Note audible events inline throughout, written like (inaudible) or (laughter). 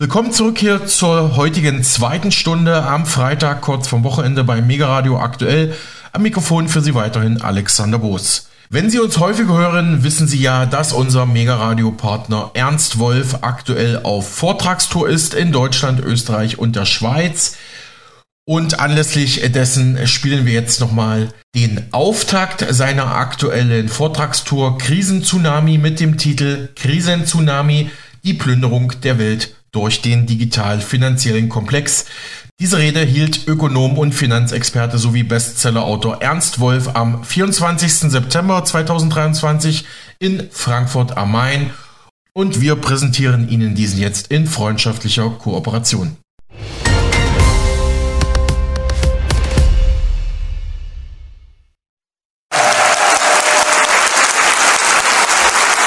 Willkommen zurück hier zur heutigen zweiten Stunde am Freitag, kurz vom Wochenende bei Mega Radio aktuell. Am Mikrofon für Sie weiterhin Alexander Boos. Wenn Sie uns häufig hören, wissen Sie ja, dass unser Mega Radio Partner Ernst Wolf aktuell auf Vortragstour ist in Deutschland, Österreich und der Schweiz. Und anlässlich dessen spielen wir jetzt nochmal den Auftakt seiner aktuellen Vortragstour Krisentsunami mit dem Titel Krisentsunami, die Plünderung der Welt durch den digital-finanziellen Komplex. Diese Rede hielt Ökonom und Finanzexperte sowie Bestsellerautor Ernst Wolf am 24. September 2023 in Frankfurt am Main und wir präsentieren Ihnen diesen jetzt in freundschaftlicher Kooperation.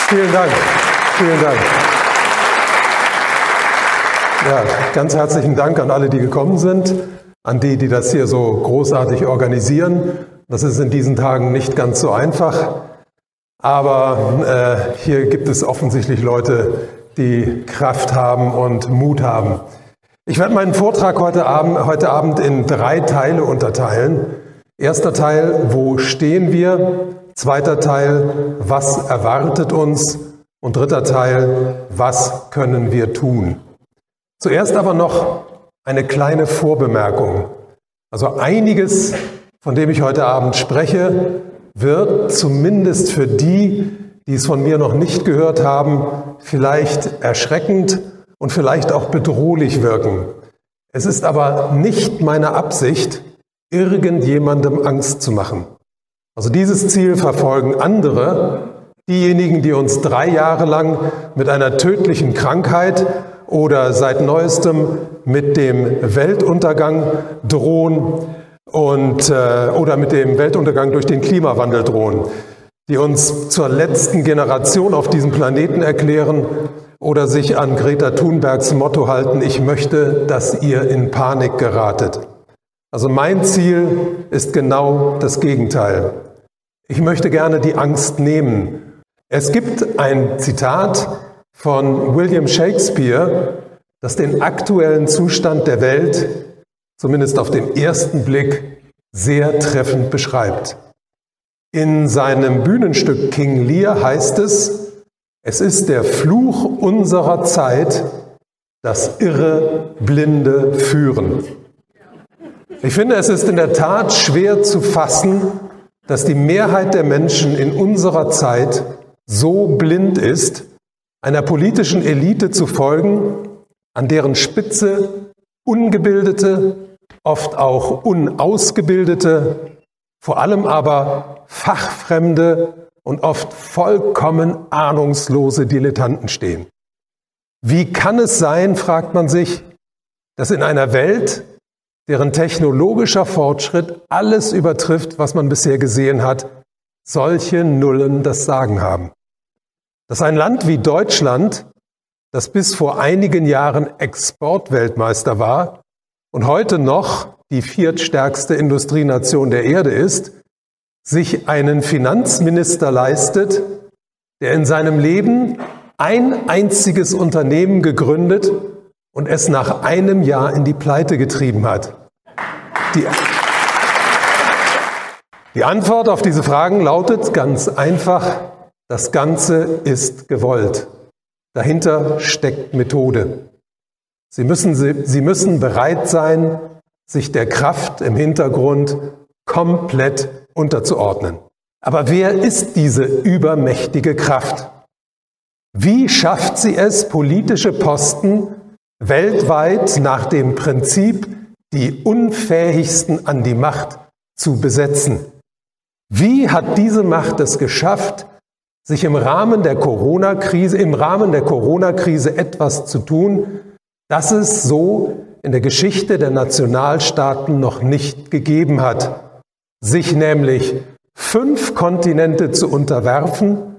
Vielen Dank. Vielen Dank. Ja, ganz herzlichen Dank an alle, die gekommen sind, an die, die das hier so großartig organisieren. Das ist in diesen Tagen nicht ganz so einfach, aber äh, hier gibt es offensichtlich Leute, die Kraft haben und Mut haben. Ich werde meinen Vortrag heute Abend, heute Abend in drei Teile unterteilen. Erster Teil, wo stehen wir? Zweiter Teil, was erwartet uns? Und dritter Teil, was können wir tun? Zuerst aber noch eine kleine Vorbemerkung. Also einiges, von dem ich heute Abend spreche, wird zumindest für die, die es von mir noch nicht gehört haben, vielleicht erschreckend und vielleicht auch bedrohlich wirken. Es ist aber nicht meine Absicht, irgendjemandem Angst zu machen. Also dieses Ziel verfolgen andere, diejenigen, die uns drei Jahre lang mit einer tödlichen Krankheit oder seit neuestem mit dem Weltuntergang drohen und, äh, oder mit dem Weltuntergang durch den Klimawandel drohen, die uns zur letzten Generation auf diesem Planeten erklären oder sich an Greta Thunbergs Motto halten, ich möchte, dass ihr in Panik geratet. Also mein Ziel ist genau das Gegenteil. Ich möchte gerne die Angst nehmen. Es gibt ein Zitat von William Shakespeare, das den aktuellen Zustand der Welt, zumindest auf den ersten Blick, sehr treffend beschreibt. In seinem Bühnenstück King Lear heißt es, es ist der Fluch unserer Zeit, das irre Blinde führen. Ich finde, es ist in der Tat schwer zu fassen, dass die Mehrheit der Menschen in unserer Zeit so blind ist, einer politischen Elite zu folgen, an deren Spitze ungebildete, oft auch unausgebildete, vor allem aber fachfremde und oft vollkommen ahnungslose Dilettanten stehen. Wie kann es sein, fragt man sich, dass in einer Welt, deren technologischer Fortschritt alles übertrifft, was man bisher gesehen hat, solche Nullen das Sagen haben. Dass ein Land wie Deutschland, das bis vor einigen Jahren Exportweltmeister war und heute noch die viertstärkste Industrienation der Erde ist, sich einen Finanzminister leistet, der in seinem Leben ein einziges Unternehmen gegründet und es nach einem Jahr in die Pleite getrieben hat? Die, die Antwort auf diese Fragen lautet ganz einfach, das Ganze ist gewollt. Dahinter steckt Methode. Sie müssen, Sie müssen bereit sein, sich der Kraft im Hintergrund komplett unterzuordnen. Aber wer ist diese übermächtige Kraft? Wie schafft sie es, politische Posten weltweit nach dem Prinzip, die Unfähigsten an die Macht zu besetzen. Wie hat diese Macht es geschafft, sich im Rahmen der Corona-Krise, im Rahmen der Corona-Krise etwas zu tun, das es so in der Geschichte der Nationalstaaten noch nicht gegeben hat, sich nämlich fünf Kontinente zu unterwerfen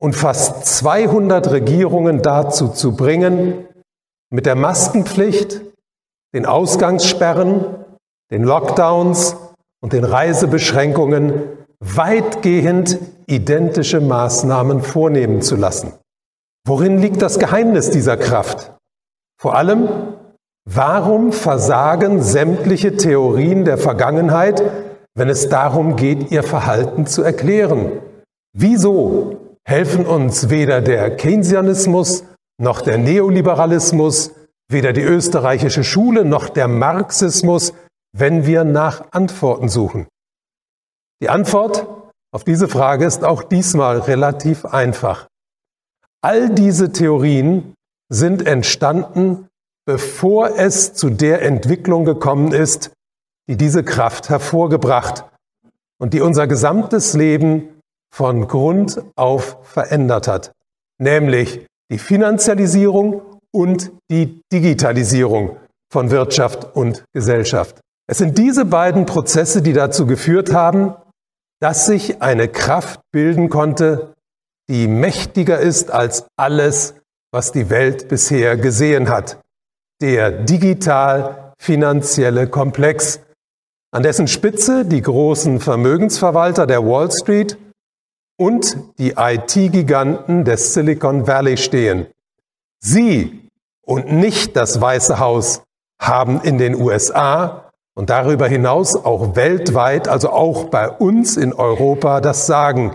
und fast 200 Regierungen dazu zu bringen, mit der Maskenpflicht, den Ausgangssperren, den Lockdowns und den Reisebeschränkungen weitgehend identische Maßnahmen vornehmen zu lassen. Worin liegt das Geheimnis dieser Kraft? Vor allem, warum versagen sämtliche Theorien der Vergangenheit, wenn es darum geht, ihr Verhalten zu erklären? Wieso helfen uns weder der Keynesianismus noch der Neoliberalismus, weder die österreichische Schule noch der Marxismus, wenn wir nach Antworten suchen? Die Antwort auf diese Frage ist auch diesmal relativ einfach. All diese Theorien sind entstanden, bevor es zu der Entwicklung gekommen ist, die diese Kraft hervorgebracht und die unser gesamtes Leben von Grund auf verändert hat, nämlich die Finanzialisierung und die Digitalisierung von Wirtschaft und Gesellschaft. Es sind diese beiden Prozesse, die dazu geführt haben, dass sich eine Kraft bilden konnte, die mächtiger ist als alles, was die Welt bisher gesehen hat. Der digital-finanzielle Komplex, an dessen Spitze die großen Vermögensverwalter der Wall Street und die IT-Giganten des Silicon Valley stehen. Sie und nicht das Weiße Haus haben in den USA und darüber hinaus auch weltweit, also auch bei uns in Europa, das Sagen.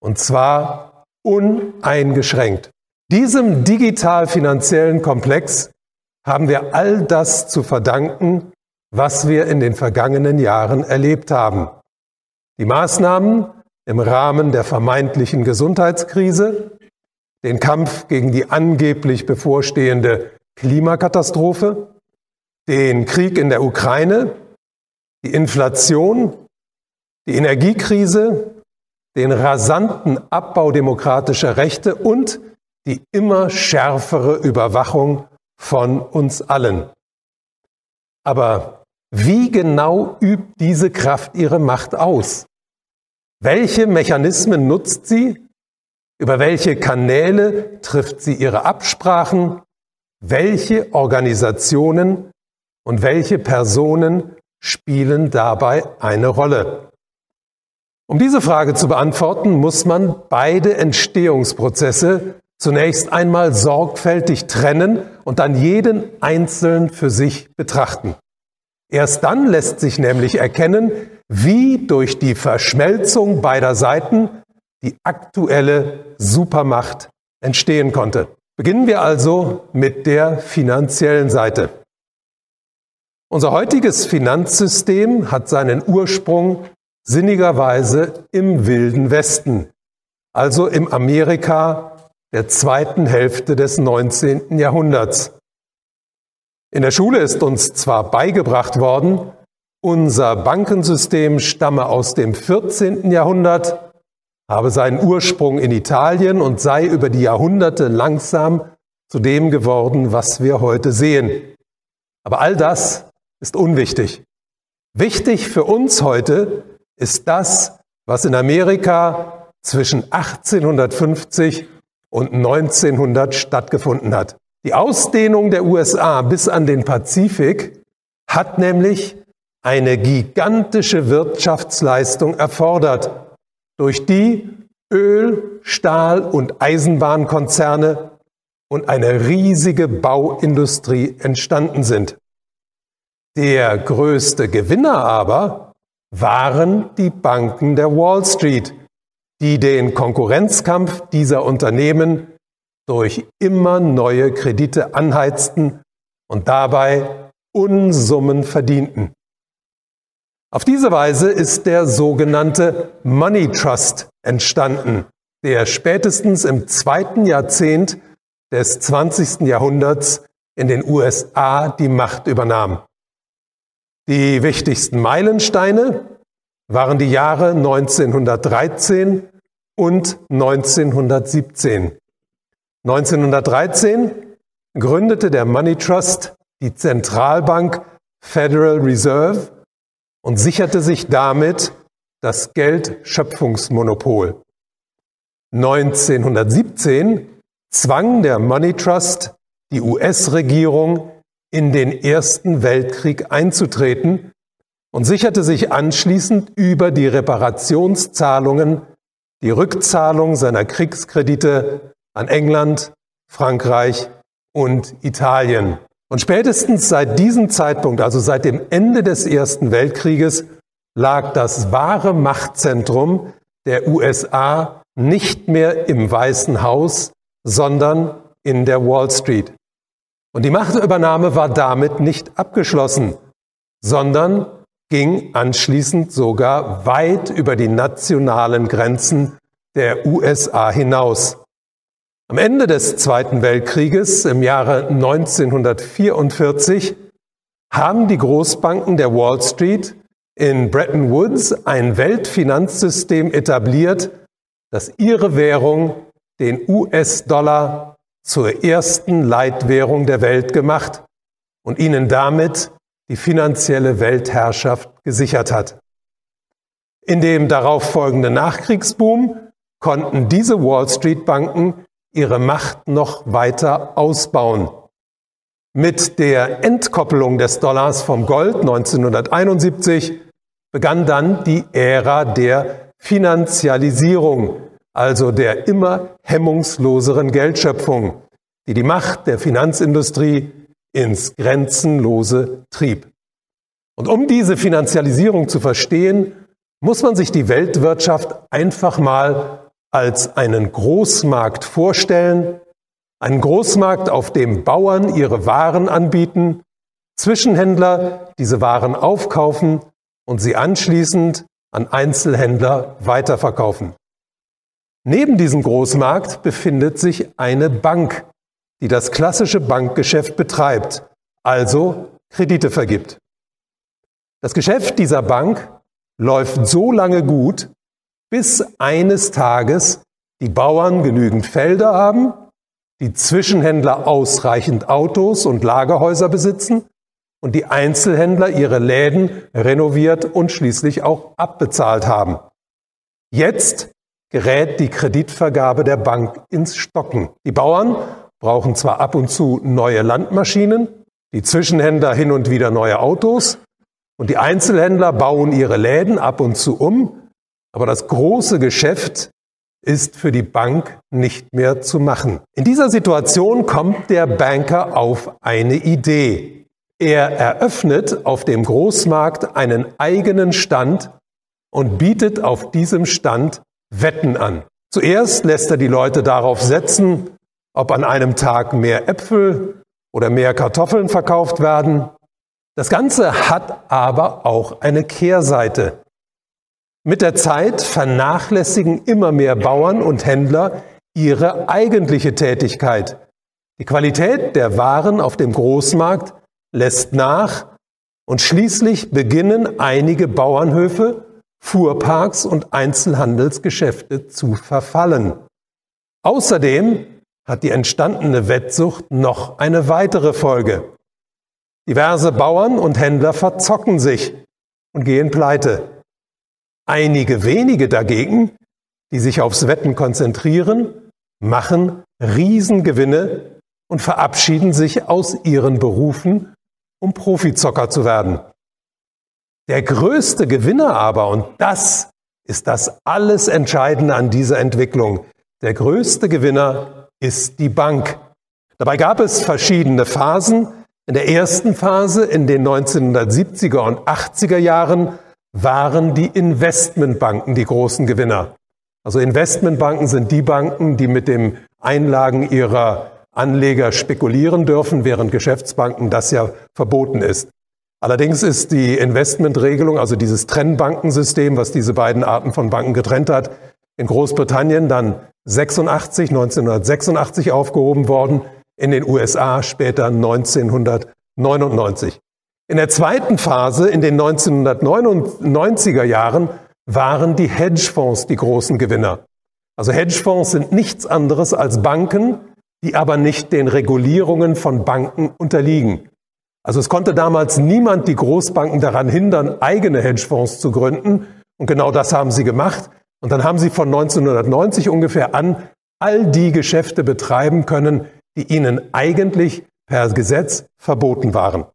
Und zwar uneingeschränkt. Diesem digital-finanziellen Komplex haben wir all das zu verdanken, was wir in den vergangenen Jahren erlebt haben. Die Maßnahmen im Rahmen der vermeintlichen Gesundheitskrise, den Kampf gegen die angeblich bevorstehende Klimakatastrophe, den Krieg in der Ukraine, die Inflation, die Energiekrise, den rasanten Abbau demokratischer Rechte und die immer schärfere Überwachung von uns allen. Aber wie genau übt diese Kraft ihre Macht aus? Welche Mechanismen nutzt sie? Über welche Kanäle trifft sie ihre Absprachen? Welche Organisationen und welche Personen spielen dabei eine Rolle? Um diese Frage zu beantworten, muss man beide Entstehungsprozesse zunächst einmal sorgfältig trennen und dann jeden einzeln für sich betrachten. Erst dann lässt sich nämlich erkennen, wie durch die Verschmelzung beider Seiten die aktuelle Supermacht entstehen konnte. Beginnen wir also mit der finanziellen Seite. Unser heutiges Finanzsystem hat seinen Ursprung sinnigerweise im wilden Westen, also im Amerika der zweiten Hälfte des 19. Jahrhunderts. In der Schule ist uns zwar beigebracht worden, unser Bankensystem stamme aus dem 14. Jahrhundert, habe seinen Ursprung in Italien und sei über die Jahrhunderte langsam zu dem geworden, was wir heute sehen. Aber all das ist unwichtig. Wichtig für uns heute ist das, was in Amerika zwischen 1850 und 1900 stattgefunden hat. Die Ausdehnung der USA bis an den Pazifik hat nämlich eine gigantische Wirtschaftsleistung erfordert, durch die Öl-, Stahl- und Eisenbahnkonzerne und eine riesige Bauindustrie entstanden sind. Der größte Gewinner aber waren die Banken der Wall Street, die den Konkurrenzkampf dieser Unternehmen durch immer neue Kredite anheizten und dabei Unsummen verdienten. Auf diese Weise ist der sogenannte Money Trust entstanden, der spätestens im zweiten Jahrzehnt des 20. Jahrhunderts in den USA die Macht übernahm. Die wichtigsten Meilensteine waren die Jahre 1913 und 1917. 1913 gründete der Money Trust die Zentralbank Federal Reserve und sicherte sich damit das Geldschöpfungsmonopol. 1917 zwang der Money Trust die US-Regierung in den Ersten Weltkrieg einzutreten und sicherte sich anschließend über die Reparationszahlungen die Rückzahlung seiner Kriegskredite an England, Frankreich und Italien. Und spätestens seit diesem Zeitpunkt, also seit dem Ende des Ersten Weltkrieges, lag das wahre Machtzentrum der USA nicht mehr im Weißen Haus, sondern in der Wall Street. Und die Machtübernahme war damit nicht abgeschlossen, sondern ging anschließend sogar weit über die nationalen Grenzen der USA hinaus. Am Ende des Zweiten Weltkrieges im Jahre 1944 haben die Großbanken der Wall Street in Bretton Woods ein Weltfinanzsystem etabliert, das ihre Währung, den US-Dollar, zur ersten Leitwährung der Welt gemacht und ihnen damit die finanzielle Weltherrschaft gesichert hat. In dem darauffolgenden Nachkriegsboom konnten diese Wall Street Banken ihre Macht noch weiter ausbauen. Mit der Entkoppelung des Dollars vom Gold 1971 begann dann die Ära der Finanzialisierung, also der immer hemmungsloseren Geldschöpfung, die die Macht der Finanzindustrie ins Grenzenlose trieb. Und um diese Finanzialisierung zu verstehen, muss man sich die Weltwirtschaft einfach mal als einen Großmarkt vorstellen, einen Großmarkt, auf dem Bauern ihre Waren anbieten, Zwischenhändler diese Waren aufkaufen und sie anschließend an Einzelhändler weiterverkaufen. Neben diesem Großmarkt befindet sich eine Bank, die das klassische Bankgeschäft betreibt, also Kredite vergibt. Das Geschäft dieser Bank läuft so lange gut, bis eines Tages die Bauern genügend Felder haben, die Zwischenhändler ausreichend Autos und Lagerhäuser besitzen und die Einzelhändler ihre Läden renoviert und schließlich auch abbezahlt haben. Jetzt gerät die Kreditvergabe der Bank ins Stocken. Die Bauern brauchen zwar ab und zu neue Landmaschinen, die Zwischenhändler hin und wieder neue Autos und die Einzelhändler bauen ihre Läden ab und zu um, aber das große Geschäft ist für die Bank nicht mehr zu machen. In dieser Situation kommt der Banker auf eine Idee. Er eröffnet auf dem Großmarkt einen eigenen Stand und bietet auf diesem Stand Wetten an. Zuerst lässt er die Leute darauf setzen, ob an einem Tag mehr Äpfel oder mehr Kartoffeln verkauft werden. Das Ganze hat aber auch eine Kehrseite. Mit der Zeit vernachlässigen immer mehr Bauern und Händler ihre eigentliche Tätigkeit. Die Qualität der Waren auf dem Großmarkt lässt nach und schließlich beginnen einige Bauernhöfe, Fuhrparks und Einzelhandelsgeschäfte zu verfallen. Außerdem hat die entstandene Wettsucht noch eine weitere Folge. Diverse Bauern und Händler verzocken sich und gehen pleite. Einige wenige dagegen, die sich aufs Wetten konzentrieren, machen Riesengewinne und verabschieden sich aus ihren Berufen um Profizocker zu werden. Der größte Gewinner aber, und das ist das alles Entscheidende an dieser Entwicklung, der größte Gewinner ist die Bank. Dabei gab es verschiedene Phasen. In der ersten Phase in den 1970er und 80er Jahren waren die Investmentbanken die großen Gewinner. Also Investmentbanken sind die Banken, die mit dem Einlagen ihrer Anleger spekulieren dürfen, während Geschäftsbanken das ja verboten ist. Allerdings ist die Investmentregelung, also dieses Trennbankensystem, was diese beiden Arten von Banken getrennt hat, in Großbritannien dann 86, 1986 aufgehoben worden, in den USA später 1999. In der zweiten Phase, in den 1999er Jahren, waren die Hedgefonds die großen Gewinner. Also Hedgefonds sind nichts anderes als Banken, die aber nicht den Regulierungen von Banken unterliegen. Also es konnte damals niemand die Großbanken daran hindern, eigene Hedgefonds zu gründen. Und genau das haben sie gemacht. Und dann haben sie von 1990 ungefähr an all die Geschäfte betreiben können, die ihnen eigentlich per Gesetz verboten waren.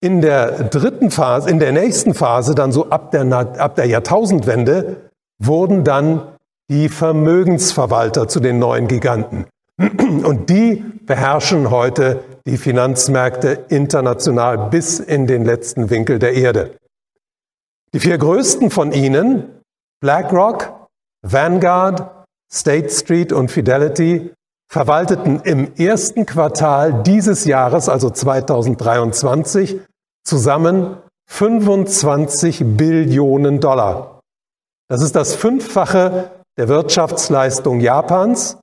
In der dritten Phase, in der nächsten Phase, dann so ab der, ab der Jahrtausendwende, wurden dann die Vermögensverwalter zu den neuen Giganten. Und die beherrschen heute die Finanzmärkte international bis in den letzten Winkel der Erde. Die vier größten von ihnen, BlackRock, Vanguard, State Street und Fidelity, verwalteten im ersten Quartal dieses Jahres, also 2023, zusammen 25 Billionen Dollar. Das ist das Fünffache der Wirtschaftsleistung Japans,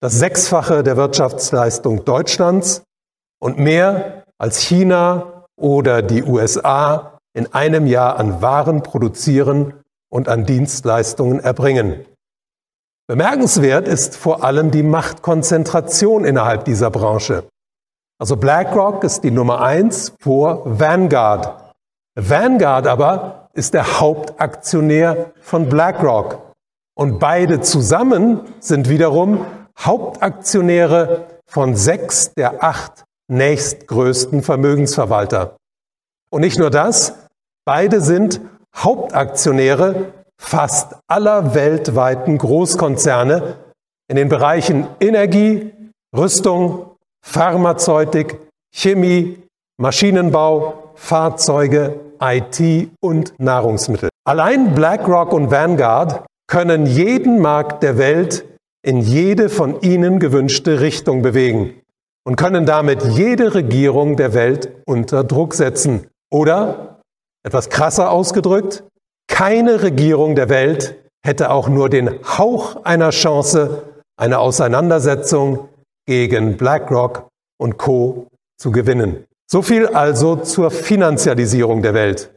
das Sechsfache der Wirtschaftsleistung Deutschlands und mehr als China oder die USA in einem Jahr an Waren produzieren und an Dienstleistungen erbringen. Bemerkenswert ist vor allem die Machtkonzentration innerhalb dieser Branche. Also BlackRock ist die Nummer eins vor Vanguard. Vanguard aber ist der Hauptaktionär von BlackRock. Und beide zusammen sind wiederum Hauptaktionäre von sechs der acht nächstgrößten Vermögensverwalter. Und nicht nur das, beide sind Hauptaktionäre fast aller weltweiten Großkonzerne in den Bereichen Energie, Rüstung, Pharmazeutik, Chemie, Maschinenbau, Fahrzeuge, IT und Nahrungsmittel. Allein BlackRock und Vanguard können jeden Markt der Welt in jede von ihnen gewünschte Richtung bewegen und können damit jede Regierung der Welt unter Druck setzen. Oder, etwas krasser ausgedrückt, keine Regierung der Welt hätte auch nur den Hauch einer Chance, eine Auseinandersetzung gegen BlackRock und Co zu gewinnen. So viel also zur Finanzialisierung der Welt.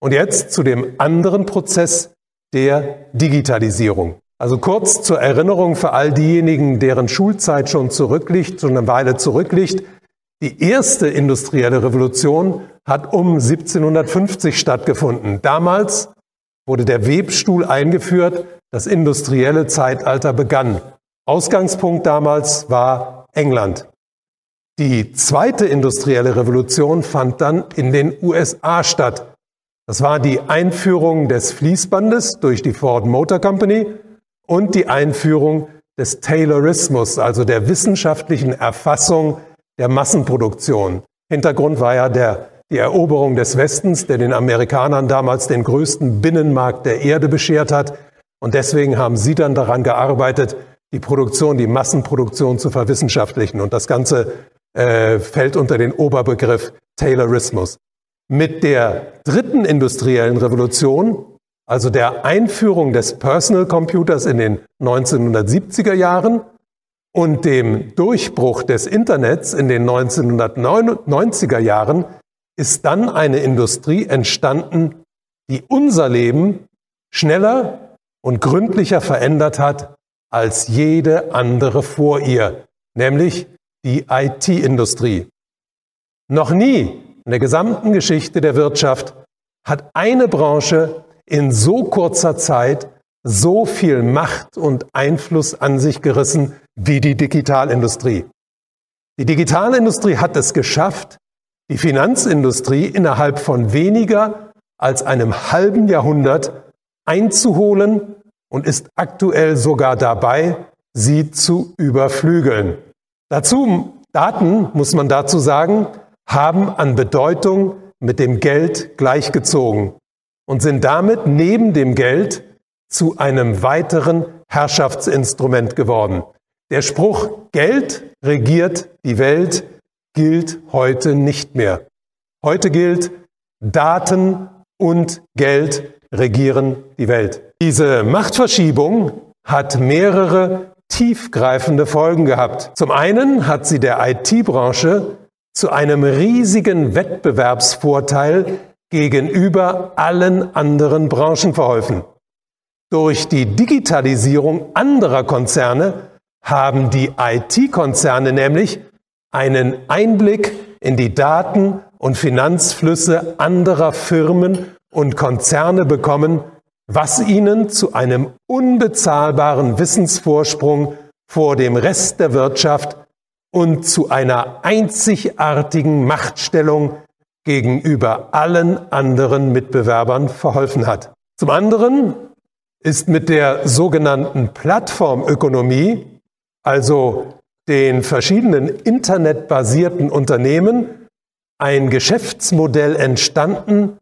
Und jetzt zu dem anderen Prozess der Digitalisierung. Also kurz zur Erinnerung für all diejenigen, deren Schulzeit schon zurückliegt, schon eine Weile zurückliegt. Die erste industrielle Revolution hat um 1750 stattgefunden. Damals wurde der Webstuhl eingeführt, das industrielle Zeitalter begann. Ausgangspunkt damals war England. Die zweite industrielle Revolution fand dann in den USA statt. Das war die Einführung des Fließbandes durch die Ford Motor Company und die Einführung des Taylorismus, also der wissenschaftlichen Erfassung der Massenproduktion. Hintergrund war ja der die Eroberung des Westens, der den Amerikanern damals den größten Binnenmarkt der Erde beschert hat. Und deswegen haben sie dann daran gearbeitet, die Produktion, die Massenproduktion zu verwissenschaftlichen. Und das Ganze äh, fällt unter den Oberbegriff Taylorismus. Mit der dritten industriellen Revolution, also der Einführung des Personal Computers in den 1970er Jahren und dem Durchbruch des Internets in den 1990er Jahren, ist dann eine Industrie entstanden, die unser Leben schneller und gründlicher verändert hat als jede andere vor ihr, nämlich die IT-Industrie. Noch nie in der gesamten Geschichte der Wirtschaft hat eine Branche in so kurzer Zeit so viel Macht und Einfluss an sich gerissen wie die Digitalindustrie. Die Digitalindustrie hat es geschafft, die Finanzindustrie innerhalb von weniger als einem halben Jahrhundert einzuholen und ist aktuell sogar dabei, sie zu überflügeln. Dazu, Daten, muss man dazu sagen, haben an Bedeutung mit dem Geld gleichgezogen und sind damit neben dem Geld zu einem weiteren Herrschaftsinstrument geworden. Der Spruch Geld regiert die Welt gilt heute nicht mehr. Heute gilt, Daten und Geld regieren die Welt. Diese Machtverschiebung hat mehrere tiefgreifende Folgen gehabt. Zum einen hat sie der IT-Branche zu einem riesigen Wettbewerbsvorteil gegenüber allen anderen Branchen verholfen. Durch die Digitalisierung anderer Konzerne haben die IT-Konzerne nämlich einen Einblick in die Daten und Finanzflüsse anderer Firmen und Konzerne bekommen, was ihnen zu einem unbezahlbaren Wissensvorsprung vor dem Rest der Wirtschaft und zu einer einzigartigen Machtstellung gegenüber allen anderen Mitbewerbern verholfen hat. Zum anderen ist mit der sogenannten Plattformökonomie also den verschiedenen internetbasierten Unternehmen, ein Geschäftsmodell entstanden,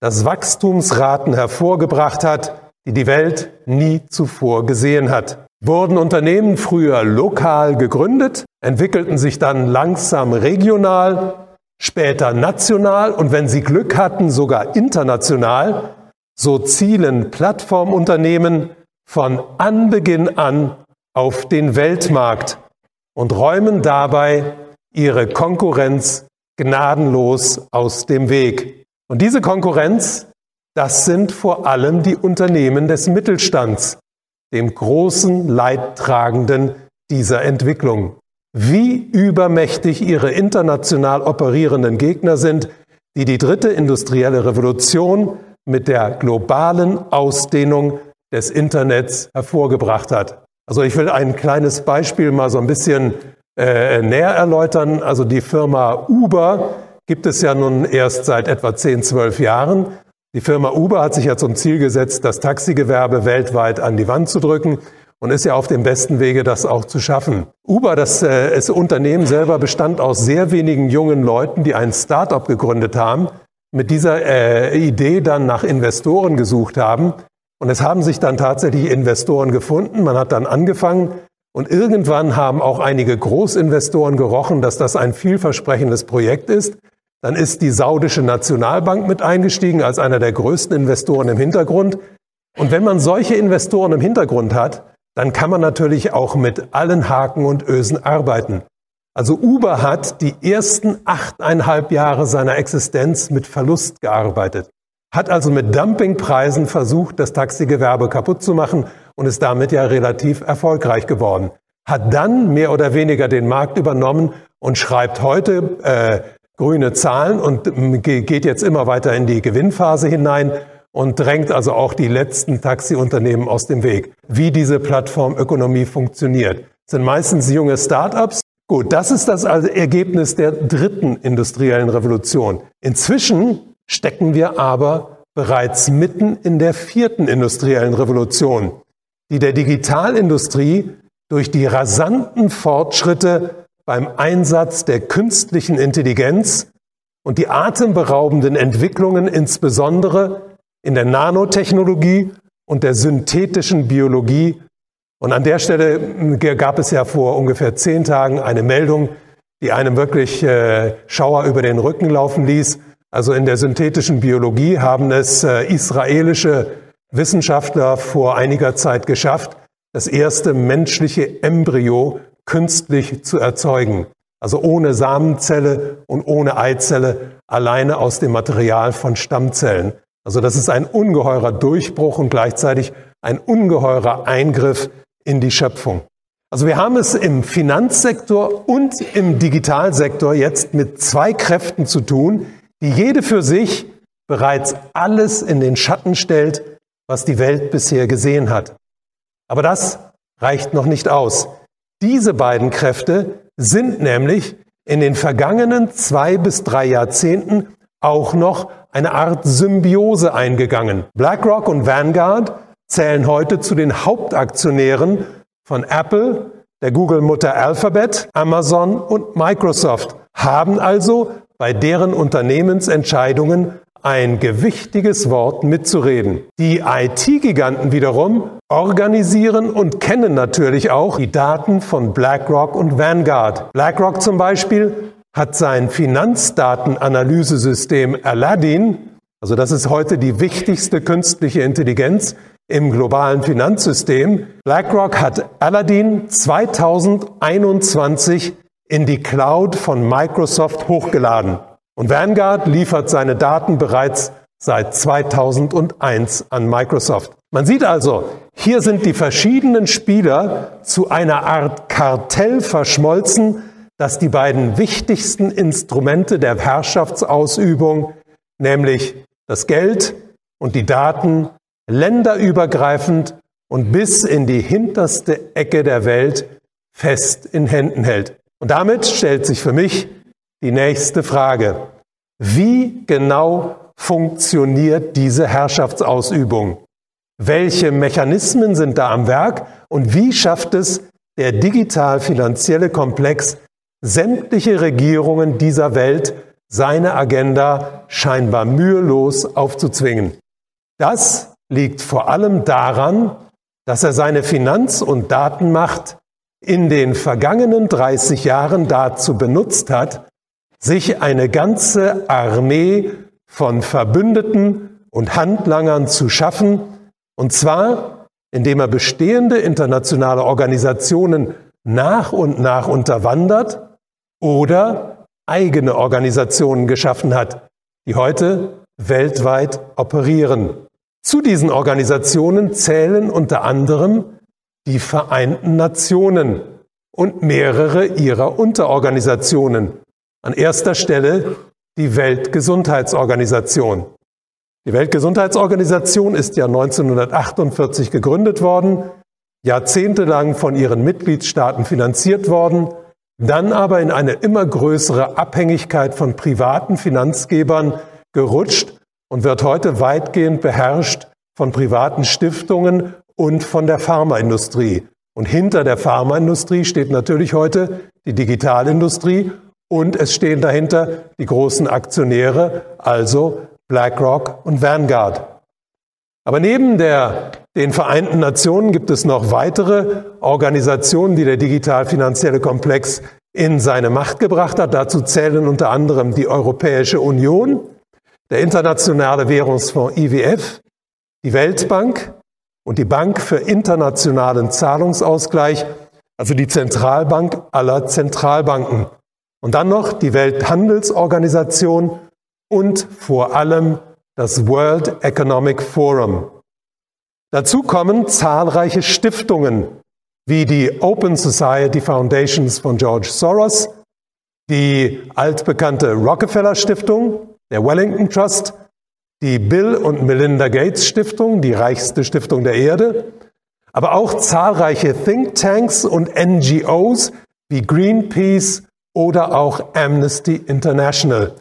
das Wachstumsraten hervorgebracht hat, die die Welt nie zuvor gesehen hat. Wurden Unternehmen früher lokal gegründet, entwickelten sich dann langsam regional, später national und wenn sie Glück hatten, sogar international, so zielen Plattformunternehmen von Anbeginn an auf den Weltmarkt und räumen dabei ihre Konkurrenz gnadenlos aus dem Weg. Und diese Konkurrenz, das sind vor allem die Unternehmen des Mittelstands, dem großen Leidtragenden dieser Entwicklung. Wie übermächtig ihre international operierenden Gegner sind, die die dritte industrielle Revolution mit der globalen Ausdehnung des Internets hervorgebracht hat. Also ich will ein kleines Beispiel mal so ein bisschen äh, näher erläutern. Also die Firma Uber gibt es ja nun erst seit etwa 10, 12 Jahren. Die Firma Uber hat sich ja zum Ziel gesetzt, das Taxigewerbe weltweit an die Wand zu drücken und ist ja auf dem besten Wege, das auch zu schaffen. Uber, das, äh, das Unternehmen selber bestand aus sehr wenigen jungen Leuten, die ein Start-up gegründet haben, mit dieser äh, Idee dann nach Investoren gesucht haben. Und es haben sich dann tatsächlich Investoren gefunden. Man hat dann angefangen, und irgendwann haben auch einige Großinvestoren gerochen, dass das ein vielversprechendes Projekt ist. Dann ist die saudische Nationalbank mit eingestiegen als einer der größten Investoren im Hintergrund. Und wenn man solche Investoren im Hintergrund hat, dann kann man natürlich auch mit allen Haken und Ösen arbeiten. Also Uber hat die ersten achteinhalb Jahre seiner Existenz mit Verlust gearbeitet, hat also mit Dumpingpreisen versucht, das Taxigewerbe kaputt zu machen und ist damit ja relativ erfolgreich geworden. Hat dann mehr oder weniger den Markt übernommen und schreibt heute äh, grüne Zahlen und ähm, geht jetzt immer weiter in die Gewinnphase hinein und drängt also auch die letzten Taxiunternehmen aus dem Weg. Wie diese Plattformökonomie funktioniert. Das sind meistens junge Startups. Gut, das ist das Ergebnis der dritten industriellen Revolution. Inzwischen stecken wir aber bereits mitten in der vierten industriellen Revolution die der Digitalindustrie durch die rasanten Fortschritte beim Einsatz der künstlichen Intelligenz und die atemberaubenden Entwicklungen insbesondere in der Nanotechnologie und der synthetischen Biologie. Und an der Stelle gab es ja vor ungefähr zehn Tagen eine Meldung, die einem wirklich äh, Schauer über den Rücken laufen ließ. Also in der synthetischen Biologie haben es äh, israelische Wissenschaftler vor einiger Zeit geschafft, das erste menschliche Embryo künstlich zu erzeugen. Also ohne Samenzelle und ohne Eizelle, alleine aus dem Material von Stammzellen. Also das ist ein ungeheurer Durchbruch und gleichzeitig ein ungeheurer Eingriff in die Schöpfung. Also wir haben es im Finanzsektor und im Digitalsektor jetzt mit zwei Kräften zu tun, die jede für sich bereits alles in den Schatten stellt, was die Welt bisher gesehen hat. Aber das reicht noch nicht aus. Diese beiden Kräfte sind nämlich in den vergangenen zwei bis drei Jahrzehnten auch noch eine Art Symbiose eingegangen. BlackRock und Vanguard zählen heute zu den Hauptaktionären von Apple, der Google-Mutter Alphabet, Amazon und Microsoft, haben also bei deren Unternehmensentscheidungen ein gewichtiges Wort mitzureden. Die IT-Giganten wiederum organisieren und kennen natürlich auch die Daten von BlackRock und Vanguard. BlackRock zum Beispiel hat sein Finanzdatenanalyse-System Aladdin, also das ist heute die wichtigste künstliche Intelligenz im globalen Finanzsystem. BlackRock hat Aladdin 2021 in die Cloud von Microsoft hochgeladen. Und Vanguard liefert seine Daten bereits seit 2001 an Microsoft. Man sieht also, hier sind die verschiedenen Spieler zu einer Art Kartell verschmolzen, das die beiden wichtigsten Instrumente der Herrschaftsausübung, nämlich das Geld und die Daten, länderübergreifend und bis in die hinterste Ecke der Welt fest in Händen hält. Und damit stellt sich für mich die nächste Frage. Wie genau funktioniert diese Herrschaftsausübung? Welche Mechanismen sind da am Werk und wie schafft es der digital-finanzielle Komplex sämtliche Regierungen dieser Welt seine Agenda scheinbar mühelos aufzuzwingen. Das liegt vor allem daran, dass er seine Finanz- und Datenmacht in den vergangenen 30 Jahren dazu benutzt hat, sich eine ganze Armee von Verbündeten und Handlangern zu schaffen, und zwar indem er bestehende internationale Organisationen nach und nach unterwandert oder eigene Organisationen geschaffen hat, die heute weltweit operieren. Zu diesen Organisationen zählen unter anderem die Vereinten Nationen und mehrere ihrer Unterorganisationen. An erster Stelle die Weltgesundheitsorganisation. Die Weltgesundheitsorganisation ist ja 1948 gegründet worden, jahrzehntelang von ihren Mitgliedstaaten finanziert worden, dann aber in eine immer größere Abhängigkeit von privaten Finanzgebern gerutscht und wird heute weitgehend beherrscht von privaten Stiftungen und von der Pharmaindustrie. Und hinter der Pharmaindustrie steht natürlich heute die Digitalindustrie und es stehen dahinter die großen Aktionäre, also BlackRock und Vanguard. Aber neben der, den Vereinten Nationen gibt es noch weitere Organisationen, die der digital-finanzielle Komplex in seine Macht gebracht hat. Dazu zählen unter anderem die Europäische Union, der Internationale Währungsfonds IWF, die Weltbank und die Bank für internationalen Zahlungsausgleich, also die Zentralbank aller Zentralbanken. Und dann noch die Welthandelsorganisation und vor allem das World Economic Forum. Dazu kommen zahlreiche Stiftungen wie die Open Society Foundations von George Soros, die altbekannte Rockefeller Stiftung, der Wellington Trust, die Bill und Melinda Gates Stiftung, die reichste Stiftung der Erde, aber auch zahlreiche Thinktanks und NGOs wie Greenpeace oder auch Amnesty International.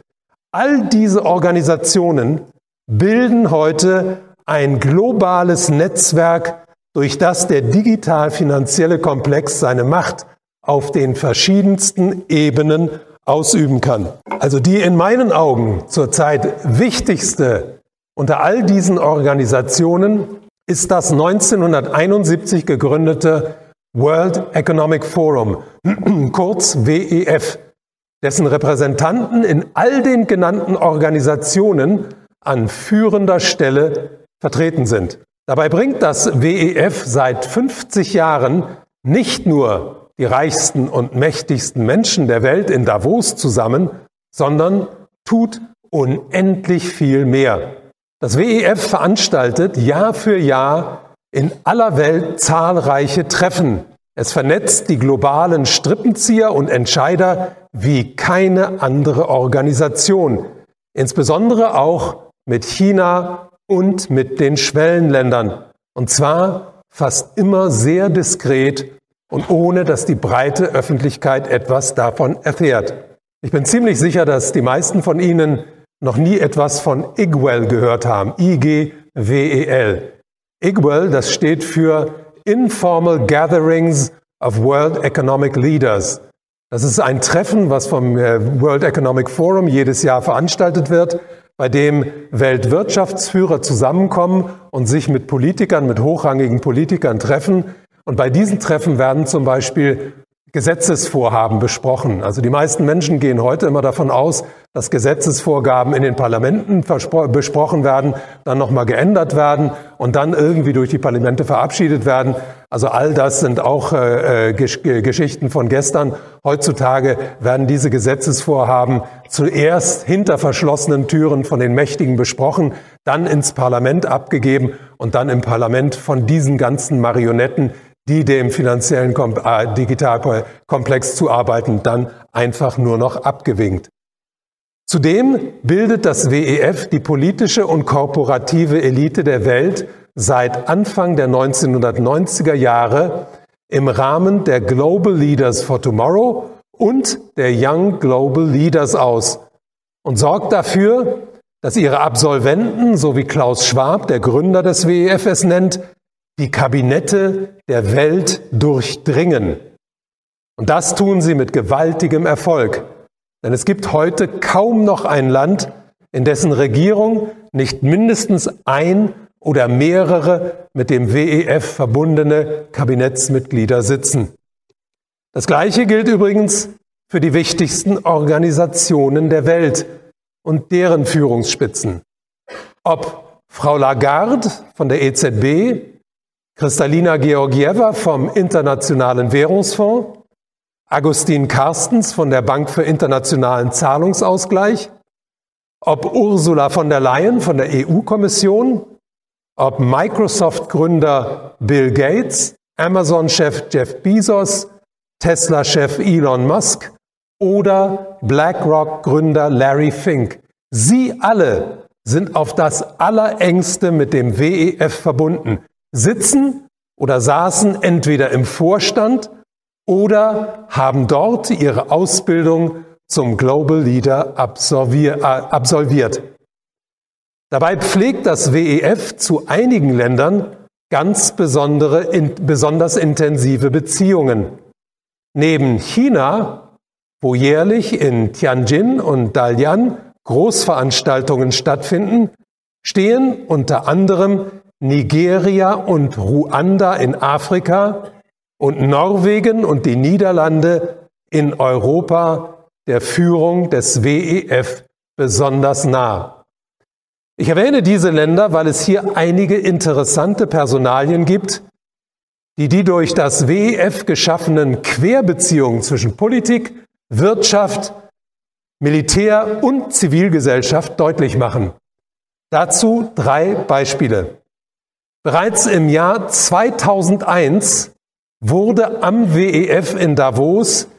All diese Organisationen bilden heute ein globales Netzwerk, durch das der digital-finanzielle Komplex seine Macht auf den verschiedensten Ebenen ausüben kann. Also die in meinen Augen zurzeit wichtigste unter all diesen Organisationen ist das 1971 gegründete World Economic Forum, (clears throat) kurz WEF, dessen Repräsentanten in all den genannten Organisationen an führender Stelle vertreten sind. Dabei bringt das WEF seit 50 Jahren nicht nur die reichsten und mächtigsten Menschen der Welt in Davos zusammen, sondern tut unendlich viel mehr. Das WEF veranstaltet Jahr für Jahr in aller Welt zahlreiche Treffen. Es vernetzt die globalen Strippenzieher und Entscheider wie keine andere Organisation, insbesondere auch mit China und mit den Schwellenländern. Und zwar fast immer sehr diskret und ohne dass die breite Öffentlichkeit etwas davon erfährt. Ich bin ziemlich sicher, dass die meisten von Ihnen noch nie etwas von IGWEL gehört haben. I-G-W-E-L. IGWEL, das steht für Informal Gatherings of World Economic Leaders. Das ist ein Treffen, was vom äh, World Economic Forum jedes Jahr veranstaltet wird, bei dem Weltwirtschaftsführer zusammenkommen und sich mit Politikern, mit hochrangigen Politikern treffen. Und bei diesen Treffen werden zum Beispiel Gesetzesvorhaben besprochen. Also die meisten Menschen gehen heute immer davon aus, dass Gesetzesvorgaben in den Parlamenten besprochen werden, dann nochmal geändert werden und dann irgendwie durch die Parlamente verabschiedet werden. Also all das sind auch äh, äh Gesch Geschichten von gestern. Heutzutage werden diese Gesetzesvorhaben zuerst hinter verschlossenen Türen von den Mächtigen besprochen, dann ins Parlament abgegeben und dann im Parlament von diesen ganzen Marionetten die dem finanziellen Kom äh, Digitalkomplex zuarbeiten, dann einfach nur noch abgewinkt. Zudem bildet das WEF die politische und korporative Elite der Welt seit Anfang der 1990er Jahre im Rahmen der Global Leaders for Tomorrow und der Young Global Leaders aus und sorgt dafür, dass ihre Absolventen, so wie Klaus Schwab, der Gründer des WEF es nennt, die Kabinette der Welt durchdringen. Und das tun sie mit gewaltigem Erfolg. Denn es gibt heute kaum noch ein Land, in dessen Regierung nicht mindestens ein oder mehrere mit dem WEF verbundene Kabinettsmitglieder sitzen. Das Gleiche gilt übrigens für die wichtigsten Organisationen der Welt und deren Führungsspitzen. Ob Frau Lagarde von der EZB, Kristalina Georgieva vom Internationalen Währungsfonds, Agustin Carstens von der Bank für internationalen Zahlungsausgleich, ob Ursula von der Leyen von der EU-Kommission, ob Microsoft-Gründer Bill Gates, Amazon-Chef Jeff Bezos, Tesla-Chef Elon Musk oder BlackRock-Gründer Larry Fink. Sie alle sind auf das Allerengste mit dem WEF verbunden, sitzen oder saßen entweder im Vorstand oder haben dort ihre Ausbildung zum Global Leader äh, absolviert. Dabei pflegt das WEF zu einigen Ländern ganz besondere, besonders intensive Beziehungen. Neben China, wo jährlich in Tianjin und Dalian Großveranstaltungen stattfinden, stehen unter anderem Nigeria und Ruanda in Afrika und Norwegen und die Niederlande in Europa der Führung des WEF besonders nah. Ich erwähne diese Länder, weil es hier einige interessante Personalien gibt, die die durch das WEF geschaffenen Querbeziehungen zwischen Politik, Wirtschaft, Militär und Zivilgesellschaft deutlich machen. Dazu drei Beispiele. Bereits im Jahr 2001 wurde am WEF in Davos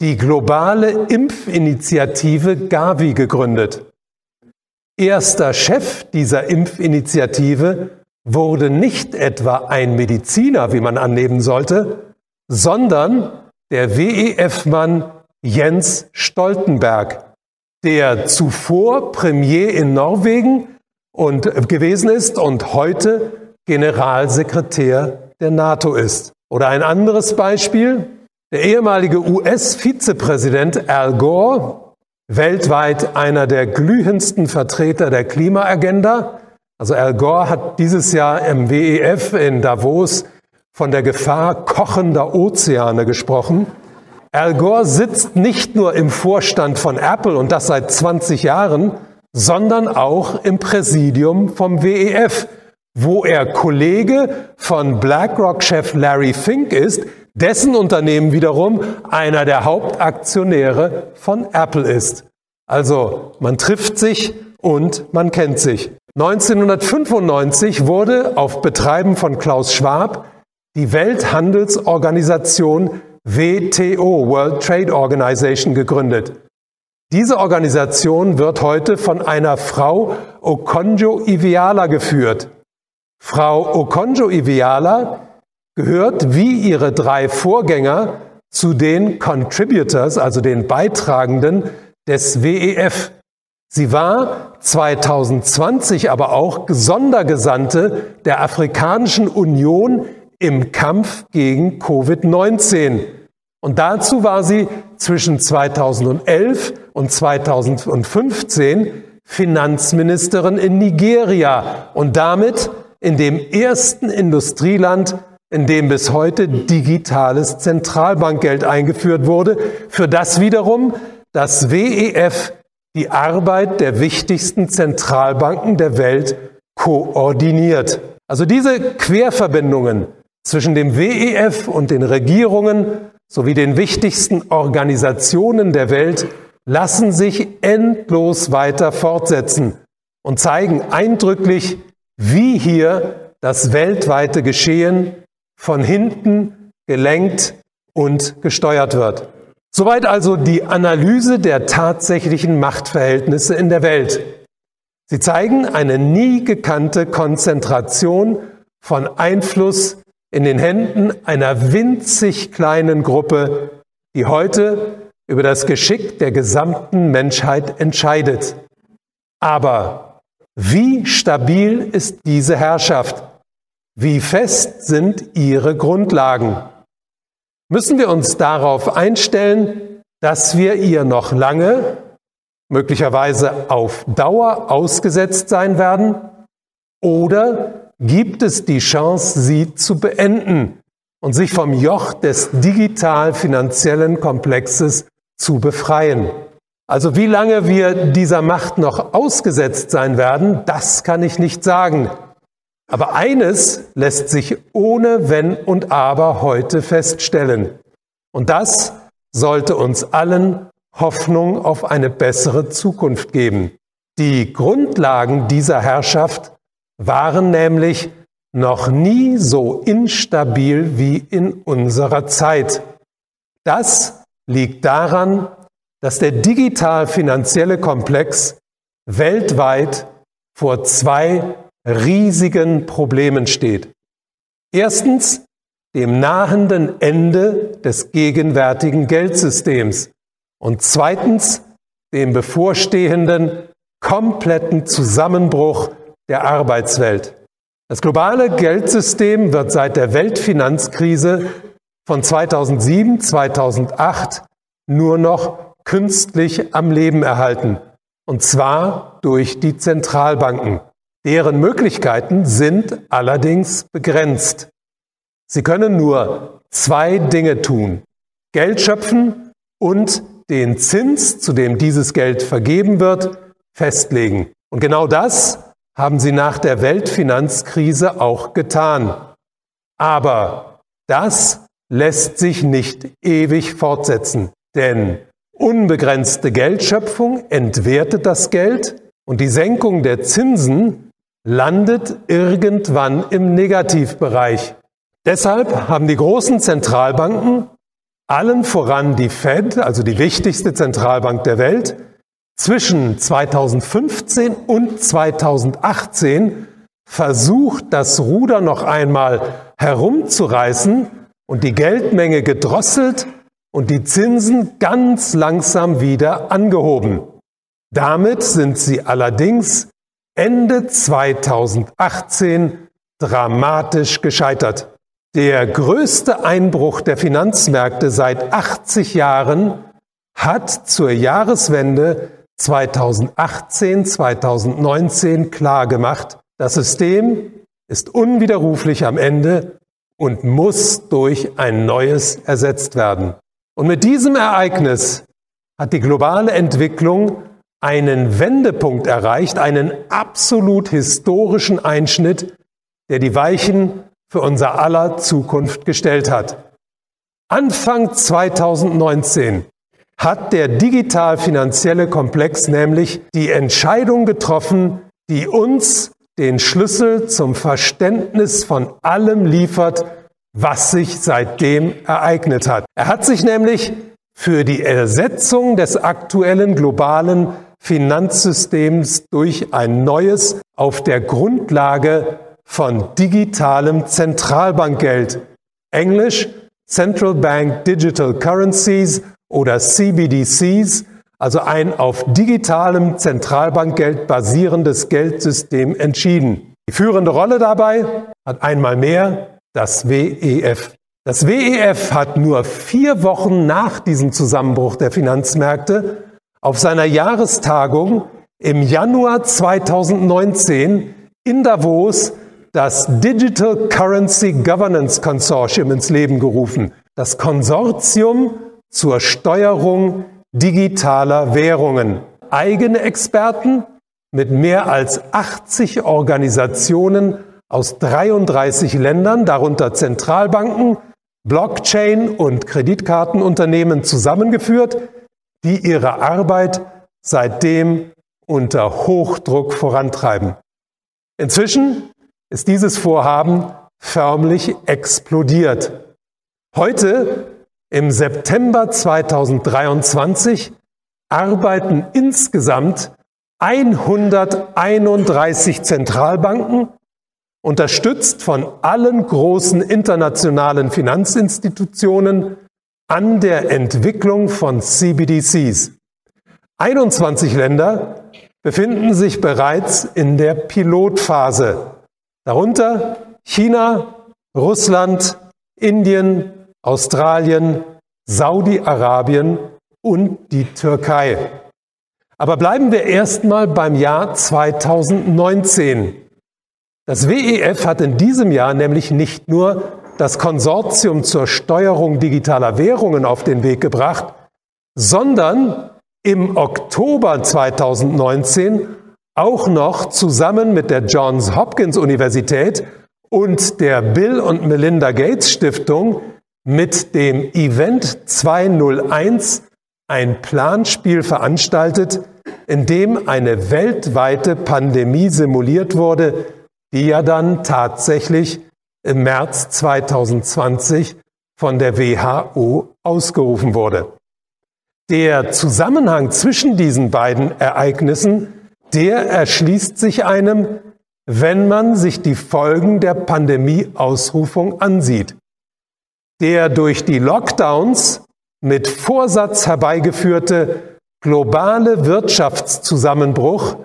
die globale Impfinitiative Gavi gegründet. Erster Chef dieser Impfinitiative wurde nicht etwa ein Mediziner, wie man annehmen sollte, sondern der WEF-Mann Jens Stoltenberg, der zuvor Premier in Norwegen und gewesen ist und heute Generalsekretär der NATO ist. Oder ein anderes Beispiel, der ehemalige US-Vizepräsident Al Gore, weltweit einer der glühendsten Vertreter der Klimaagenda. Also Al Gore hat dieses Jahr im WEF in Davos von der Gefahr kochender Ozeane gesprochen. Al Gore sitzt nicht nur im Vorstand von Apple und das seit 20 Jahren, sondern auch im Präsidium vom WEF wo er Kollege von BlackRock-Chef Larry Fink ist, dessen Unternehmen wiederum einer der Hauptaktionäre von Apple ist. Also man trifft sich und man kennt sich. 1995 wurde auf Betreiben von Klaus Schwab die Welthandelsorganisation WTO, World Trade Organization, gegründet. Diese Organisation wird heute von einer Frau Okonjo-Iweala geführt. Frau Okonjo-Iweala gehört wie ihre drei Vorgänger zu den Contributors, also den Beitragenden des WEF. Sie war 2020 aber auch Sondergesandte der Afrikanischen Union im Kampf gegen Covid-19. Und dazu war sie zwischen 2011 und 2015 Finanzministerin in Nigeria und damit in dem ersten Industrieland, in dem bis heute digitales Zentralbankgeld eingeführt wurde, für das wiederum das WEF die Arbeit der wichtigsten Zentralbanken der Welt koordiniert. Also diese Querverbindungen zwischen dem WEF und den Regierungen sowie den wichtigsten Organisationen der Welt lassen sich endlos weiter fortsetzen und zeigen eindrücklich, wie hier das weltweite Geschehen von hinten gelenkt und gesteuert wird. Soweit also die Analyse der tatsächlichen Machtverhältnisse in der Welt. Sie zeigen eine nie gekannte Konzentration von Einfluss in den Händen einer winzig kleinen Gruppe, die heute über das Geschick der gesamten Menschheit entscheidet. Aber wie stabil ist diese Herrschaft? Wie fest sind ihre Grundlagen? Müssen wir uns darauf einstellen, dass wir ihr noch lange, möglicherweise auf Dauer ausgesetzt sein werden? Oder gibt es die Chance, sie zu beenden und sich vom Joch des digital-finanziellen Komplexes zu befreien? Also wie lange wir dieser Macht noch ausgesetzt sein werden, das kann ich nicht sagen. Aber eines lässt sich ohne Wenn und Aber heute feststellen. Und das sollte uns allen Hoffnung auf eine bessere Zukunft geben. Die Grundlagen dieser Herrschaft waren nämlich noch nie so instabil wie in unserer Zeit. Das liegt daran, dass der digital-finanzielle Komplex weltweit vor zwei riesigen Problemen steht. Erstens dem nahenden Ende des gegenwärtigen Geldsystems und zweitens dem bevorstehenden kompletten Zusammenbruch der Arbeitswelt. Das globale Geldsystem wird seit der Weltfinanzkrise von 2007, 2008 nur noch künstlich am Leben erhalten, und zwar durch die Zentralbanken. Deren Möglichkeiten sind allerdings begrenzt. Sie können nur zwei Dinge tun. Geld schöpfen und den Zins, zu dem dieses Geld vergeben wird, festlegen. Und genau das haben sie nach der Weltfinanzkrise auch getan. Aber das lässt sich nicht ewig fortsetzen, denn unbegrenzte Geldschöpfung entwertet das Geld und die Senkung der Zinsen landet irgendwann im Negativbereich. Deshalb haben die großen Zentralbanken, allen voran die Fed, also die wichtigste Zentralbank der Welt, zwischen 2015 und 2018 versucht, das Ruder noch einmal herumzureißen und die Geldmenge gedrosselt und die Zinsen ganz langsam wieder angehoben. Damit sind sie allerdings Ende 2018 dramatisch gescheitert. Der größte Einbruch der Finanzmärkte seit 80 Jahren hat zur Jahreswende 2018-2019 klargemacht, das System ist unwiderruflich am Ende und muss durch ein neues ersetzt werden. Und mit diesem Ereignis hat die globale Entwicklung einen Wendepunkt erreicht, einen absolut historischen Einschnitt, der die Weichen für unser aller Zukunft gestellt hat. Anfang 2019 hat der digital-finanzielle Komplex nämlich die Entscheidung getroffen, die uns den Schlüssel zum Verständnis von allem liefert, was sich seitdem ereignet hat. Er hat sich nämlich für die Ersetzung des aktuellen globalen Finanzsystems durch ein neues auf der Grundlage von digitalem Zentralbankgeld, englisch Central Bank Digital Currencies oder CBDCs, also ein auf digitalem Zentralbankgeld basierendes Geldsystem entschieden. Die führende Rolle dabei hat einmal mehr das WEF. Das WEF hat nur vier Wochen nach diesem Zusammenbruch der Finanzmärkte auf seiner Jahrestagung im Januar 2019 in Davos das Digital Currency Governance Consortium ins Leben gerufen. Das Konsortium zur Steuerung digitaler Währungen. Eigene Experten mit mehr als 80 Organisationen aus 33 Ländern, darunter Zentralbanken, Blockchain und Kreditkartenunternehmen zusammengeführt, die ihre Arbeit seitdem unter Hochdruck vorantreiben. Inzwischen ist dieses Vorhaben förmlich explodiert. Heute, im September 2023, arbeiten insgesamt 131 Zentralbanken, unterstützt von allen großen internationalen Finanzinstitutionen, an der Entwicklung von CBDCs. 21 Länder befinden sich bereits in der Pilotphase, darunter China, Russland, Indien, Australien, Saudi-Arabien und die Türkei. Aber bleiben wir erstmal beim Jahr 2019. Das WEF hat in diesem Jahr nämlich nicht nur das Konsortium zur Steuerung digitaler Währungen auf den Weg gebracht, sondern im Oktober 2019 auch noch zusammen mit der Johns Hopkins Universität und der Bill und Melinda Gates Stiftung mit dem Event 201 ein Planspiel veranstaltet, in dem eine weltweite Pandemie simuliert wurde, die ja dann tatsächlich im März 2020 von der WHO ausgerufen wurde. Der Zusammenhang zwischen diesen beiden Ereignissen, der erschließt sich einem, wenn man sich die Folgen der Pandemie-Ausrufung ansieht. Der durch die Lockdowns mit Vorsatz herbeigeführte globale Wirtschaftszusammenbruch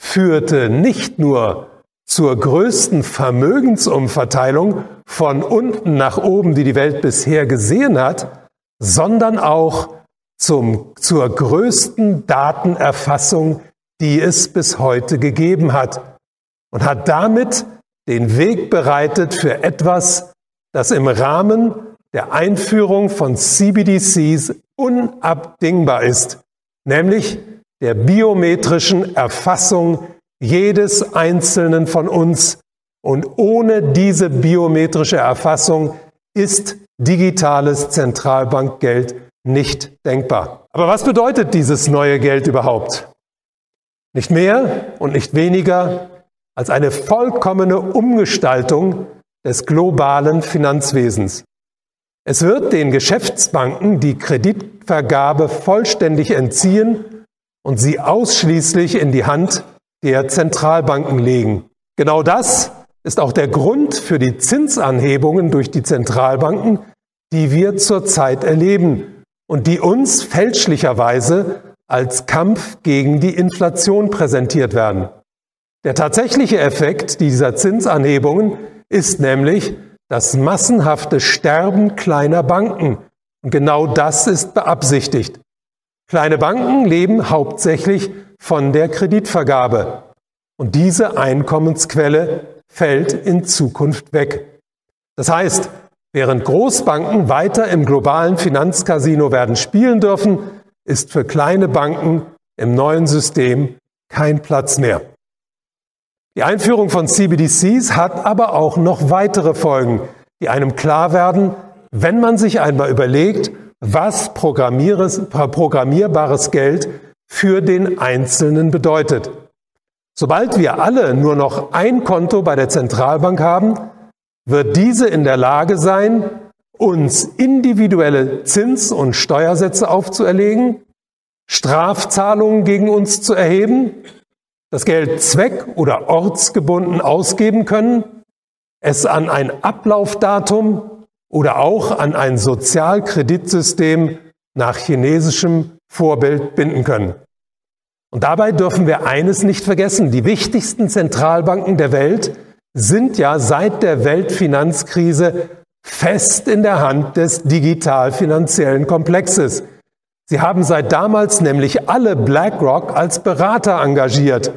führte nicht nur zur größten Vermögensumverteilung von unten nach oben, die die Welt bisher gesehen hat, sondern auch zum, zur größten Datenerfassung, die es bis heute gegeben hat. Und hat damit den Weg bereitet für etwas, das im Rahmen der Einführung von CBDCs unabdingbar ist, nämlich der biometrischen Erfassung jedes Einzelnen von uns. Und ohne diese biometrische Erfassung ist digitales Zentralbankgeld nicht denkbar. Aber was bedeutet dieses neue Geld überhaupt? Nicht mehr und nicht weniger als eine vollkommene Umgestaltung des globalen Finanzwesens. Es wird den Geschäftsbanken die Kreditvergabe vollständig entziehen und sie ausschließlich in die Hand der Zentralbanken legen. Genau das ist auch der Grund für die Zinsanhebungen durch die Zentralbanken, die wir zurzeit erleben und die uns fälschlicherweise als Kampf gegen die Inflation präsentiert werden. Der tatsächliche Effekt dieser Zinsanhebungen ist nämlich das massenhafte Sterben kleiner Banken. Und genau das ist beabsichtigt. Kleine Banken leben hauptsächlich von der Kreditvergabe. Und diese Einkommensquelle fällt in Zukunft weg. Das heißt, während Großbanken weiter im globalen Finanzcasino werden spielen dürfen, ist für kleine Banken im neuen System kein Platz mehr. Die Einführung von CBDCs hat aber auch noch weitere Folgen, die einem klar werden, wenn man sich einmal überlegt, was programmierbares Geld für den Einzelnen bedeutet. Sobald wir alle nur noch ein Konto bei der Zentralbank haben, wird diese in der Lage sein, uns individuelle Zins- und Steuersätze aufzuerlegen, Strafzahlungen gegen uns zu erheben das Geld zweck- oder ortsgebunden ausgeben können, es an ein Ablaufdatum oder auch an ein Sozialkreditsystem nach chinesischem Vorbild binden können. Und dabei dürfen wir eines nicht vergessen. Die wichtigsten Zentralbanken der Welt sind ja seit der Weltfinanzkrise fest in der Hand des digital-finanziellen Komplexes. Sie haben seit damals nämlich alle BlackRock als Berater engagiert,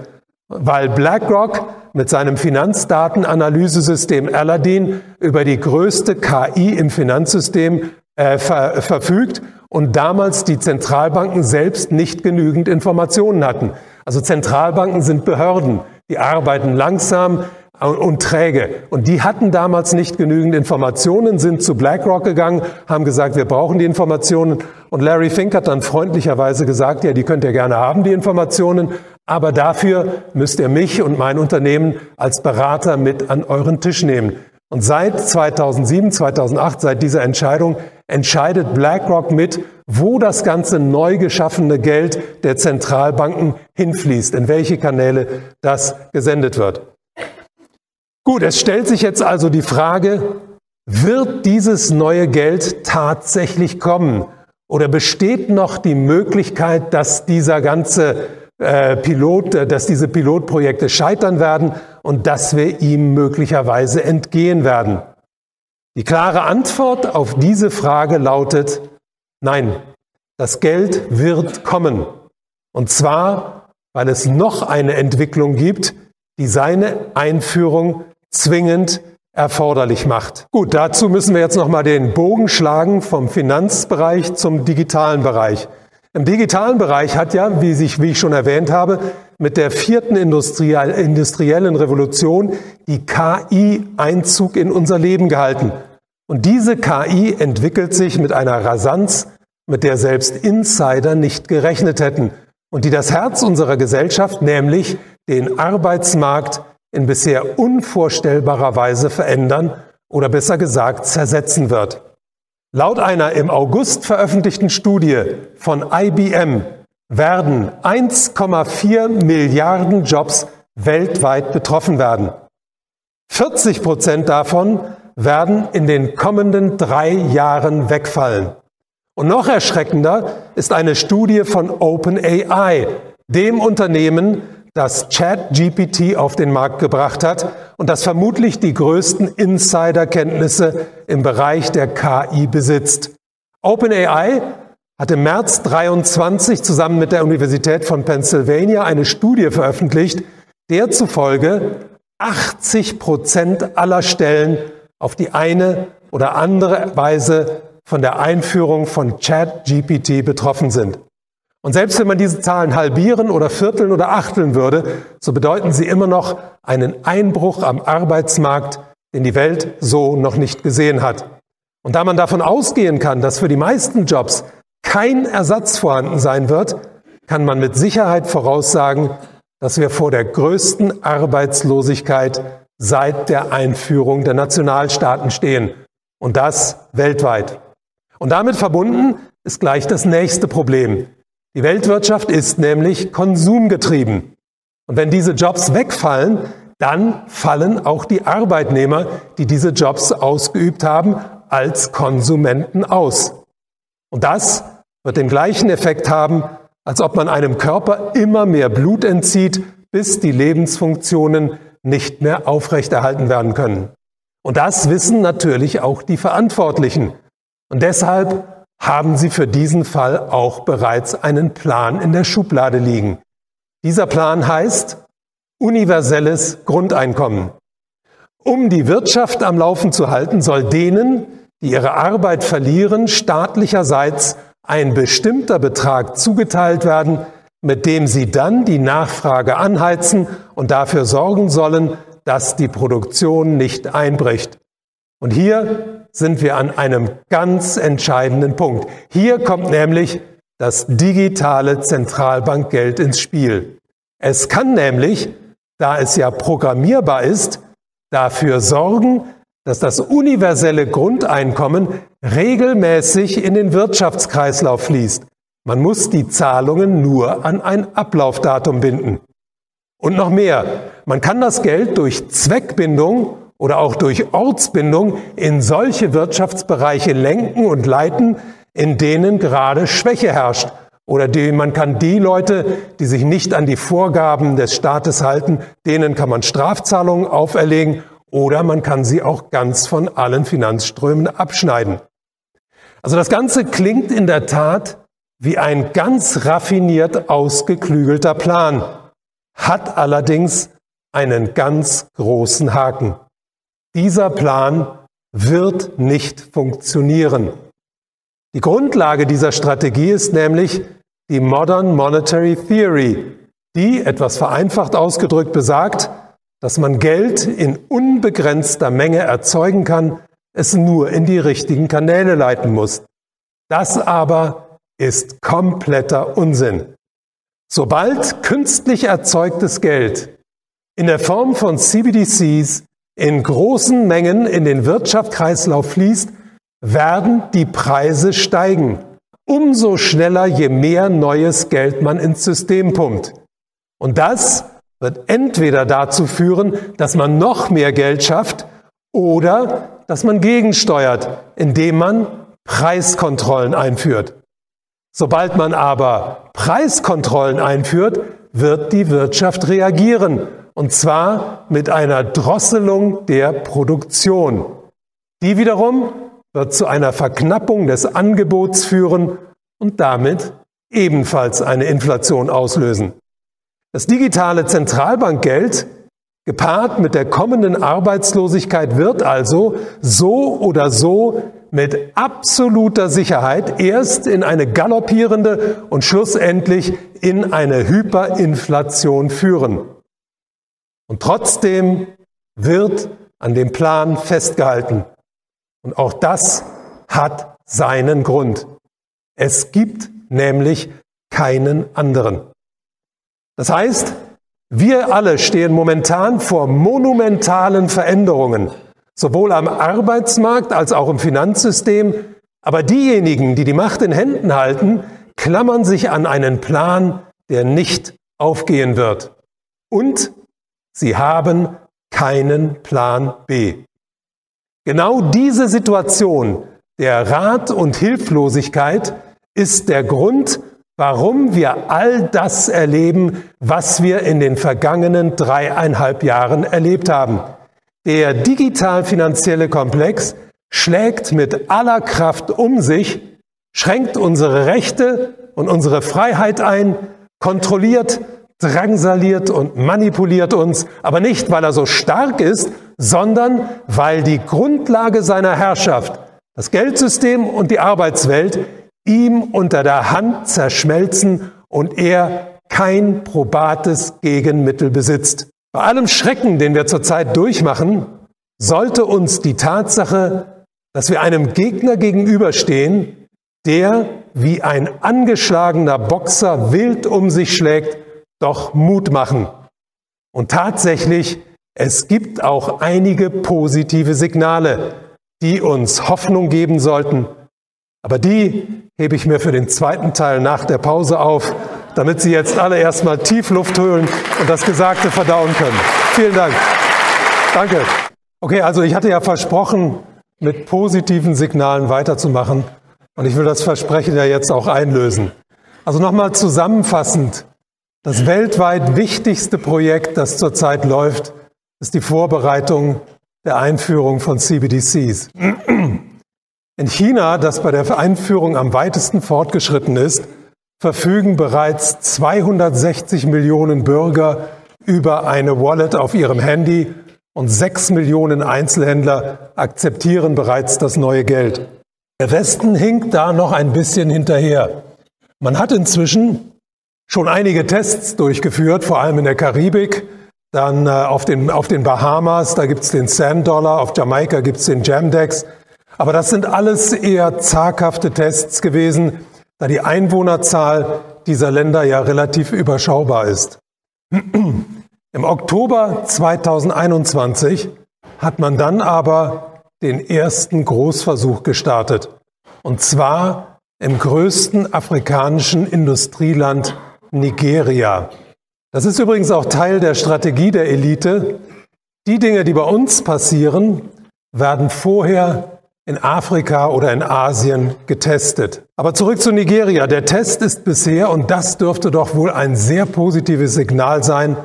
weil BlackRock mit seinem Finanzdatenanalyse-System Aladdin über die größte KI im Finanzsystem äh, ver verfügt und damals die Zentralbanken selbst nicht genügend Informationen hatten. Also Zentralbanken sind Behörden, die arbeiten langsam, und träge. Und die hatten damals nicht genügend Informationen, sind zu BlackRock gegangen, haben gesagt, wir brauchen die Informationen. Und Larry Fink hat dann freundlicherweise gesagt, ja, die könnt ihr gerne haben, die Informationen, aber dafür müsst ihr mich und mein Unternehmen als Berater mit an euren Tisch nehmen. Und seit 2007, 2008, seit dieser Entscheidung, entscheidet BlackRock mit, wo das ganze neu geschaffene Geld der Zentralbanken hinfließt, in welche Kanäle das gesendet wird. Gut, es stellt sich jetzt also die Frage, wird dieses neue Geld tatsächlich kommen? Oder besteht noch die Möglichkeit, dass dieser ganze äh, Pilot, äh, dass diese Pilotprojekte scheitern werden und dass wir ihm möglicherweise entgehen werden? Die klare Antwort auf diese Frage lautet Nein, das Geld wird kommen. Und zwar, weil es noch eine Entwicklung gibt, die seine Einführung zwingend erforderlich macht. Gut, dazu müssen wir jetzt noch mal den Bogen schlagen vom Finanzbereich zum digitalen Bereich. Im digitalen Bereich hat ja, wie, sich, wie ich schon erwähnt habe, mit der vierten industriellen Revolution die KI Einzug in unser Leben gehalten. Und diese KI entwickelt sich mit einer Rasanz, mit der selbst Insider nicht gerechnet hätten und die das Herz unserer Gesellschaft, nämlich den Arbeitsmarkt, in bisher unvorstellbarer Weise verändern oder besser gesagt zersetzen wird. Laut einer im August veröffentlichten Studie von IBM werden 1,4 Milliarden Jobs weltweit betroffen werden. 40 Prozent davon werden in den kommenden drei Jahren wegfallen. Und noch erschreckender ist eine Studie von OpenAI, dem Unternehmen, das ChatGPT auf den Markt gebracht hat und das vermutlich die größten Insiderkenntnisse im Bereich der KI besitzt. OpenAI hat im März 23 zusammen mit der Universität von Pennsylvania eine Studie veröffentlicht, der zufolge 80 Prozent aller Stellen auf die eine oder andere Weise von der Einführung von ChatGPT betroffen sind. Und selbst wenn man diese Zahlen halbieren oder vierteln oder achteln würde, so bedeuten sie immer noch einen Einbruch am Arbeitsmarkt, den die Welt so noch nicht gesehen hat. Und da man davon ausgehen kann, dass für die meisten Jobs kein Ersatz vorhanden sein wird, kann man mit Sicherheit voraussagen, dass wir vor der größten Arbeitslosigkeit seit der Einführung der Nationalstaaten stehen. Und das weltweit. Und damit verbunden ist gleich das nächste Problem. Die Weltwirtschaft ist nämlich konsumgetrieben. Und wenn diese Jobs wegfallen, dann fallen auch die Arbeitnehmer, die diese Jobs ausgeübt haben, als Konsumenten aus. Und das wird den gleichen Effekt haben, als ob man einem Körper immer mehr Blut entzieht, bis die Lebensfunktionen nicht mehr aufrechterhalten werden können. Und das wissen natürlich auch die Verantwortlichen. Und deshalb haben sie für diesen Fall auch bereits einen Plan in der Schublade liegen. Dieser Plan heißt universelles Grundeinkommen. Um die Wirtschaft am Laufen zu halten, soll denen, die ihre Arbeit verlieren, staatlicherseits ein bestimmter Betrag zugeteilt werden, mit dem sie dann die Nachfrage anheizen und dafür sorgen sollen, dass die Produktion nicht einbricht. Und hier sind wir an einem ganz entscheidenden Punkt. Hier kommt nämlich das digitale Zentralbankgeld ins Spiel. Es kann nämlich, da es ja programmierbar ist, dafür sorgen, dass das universelle Grundeinkommen regelmäßig in den Wirtschaftskreislauf fließt. Man muss die Zahlungen nur an ein Ablaufdatum binden. Und noch mehr, man kann das Geld durch Zweckbindung oder auch durch Ortsbindung in solche Wirtschaftsbereiche lenken und leiten, in denen gerade Schwäche herrscht. Oder die, man kann die Leute, die sich nicht an die Vorgaben des Staates halten, denen kann man Strafzahlungen auferlegen oder man kann sie auch ganz von allen Finanzströmen abschneiden. Also das Ganze klingt in der Tat wie ein ganz raffiniert ausgeklügelter Plan, hat allerdings einen ganz großen Haken. Dieser Plan wird nicht funktionieren. Die Grundlage dieser Strategie ist nämlich die Modern Monetary Theory, die, etwas vereinfacht ausgedrückt, besagt, dass man Geld in unbegrenzter Menge erzeugen kann, es nur in die richtigen Kanäle leiten muss. Das aber ist kompletter Unsinn. Sobald künstlich erzeugtes Geld in der Form von CBDCs in großen Mengen in den Wirtschaftskreislauf fließt, werden die Preise steigen. Umso schneller, je mehr neues Geld man ins System pumpt. Und das wird entweder dazu führen, dass man noch mehr Geld schafft oder dass man gegensteuert, indem man Preiskontrollen einführt. Sobald man aber Preiskontrollen einführt, wird die Wirtschaft reagieren. Und zwar mit einer Drosselung der Produktion. Die wiederum wird zu einer Verknappung des Angebots führen und damit ebenfalls eine Inflation auslösen. Das digitale Zentralbankgeld gepaart mit der kommenden Arbeitslosigkeit wird also so oder so mit absoluter Sicherheit erst in eine galoppierende und schlussendlich in eine Hyperinflation führen. Und trotzdem wird an dem Plan festgehalten. Und auch das hat seinen Grund. Es gibt nämlich keinen anderen. Das heißt, wir alle stehen momentan vor monumentalen Veränderungen, sowohl am Arbeitsmarkt als auch im Finanzsystem. Aber diejenigen, die die Macht in Händen halten, klammern sich an einen Plan, der nicht aufgehen wird. Und sie haben keinen Plan B. Genau diese Situation der Rat und Hilflosigkeit ist der Grund, warum wir all das erleben, was wir in den vergangenen dreieinhalb Jahren erlebt haben. Der digital-finanzielle Komplex schlägt mit aller Kraft um sich, schränkt unsere Rechte und unsere Freiheit ein, kontrolliert, drangsaliert und manipuliert uns, aber nicht, weil er so stark ist, sondern weil die Grundlage seiner Herrschaft, das Geldsystem und die Arbeitswelt ihm unter der Hand zerschmelzen und er kein probates Gegenmittel besitzt. Bei allem Schrecken, den wir zurzeit durchmachen, sollte uns die Tatsache, dass wir einem Gegner gegenüberstehen, der wie ein angeschlagener Boxer wild um sich schlägt, doch Mut machen. Und tatsächlich, es gibt auch einige positive Signale, die uns Hoffnung geben sollten. Aber die hebe ich mir für den zweiten Teil nach der Pause auf, damit Sie jetzt alle erstmal tief Luft holen und das Gesagte verdauen können. Vielen Dank. Danke. Okay, also ich hatte ja versprochen, mit positiven Signalen weiterzumachen und ich will das Versprechen ja jetzt auch einlösen. Also nochmal zusammenfassend, das weltweit wichtigste Projekt, das zurzeit läuft, ist die Vorbereitung der Einführung von CBDCs. In China, das bei der Einführung am weitesten fortgeschritten ist, verfügen bereits 260 Millionen Bürger über eine Wallet auf ihrem Handy und 6 Millionen Einzelhändler akzeptieren bereits das neue Geld. Der Westen hinkt da noch ein bisschen hinterher. Man hat inzwischen schon einige Tests durchgeführt, vor allem in der Karibik, dann äh, auf, den, auf den Bahamas, da gibt es den Sand Dollar, auf Jamaika gibt es den Jamdex. Aber das sind alles eher zaghafte Tests gewesen, da die Einwohnerzahl dieser Länder ja relativ überschaubar ist. Im Oktober 2021 hat man dann aber den ersten Großversuch gestartet. Und zwar im größten afrikanischen Industrieland Nigeria. Das ist übrigens auch Teil der Strategie der Elite. Die Dinge, die bei uns passieren, werden vorher in Afrika oder in Asien getestet. Aber zurück zu Nigeria. Der Test ist bisher, und das dürfte doch wohl ein sehr positives Signal sein,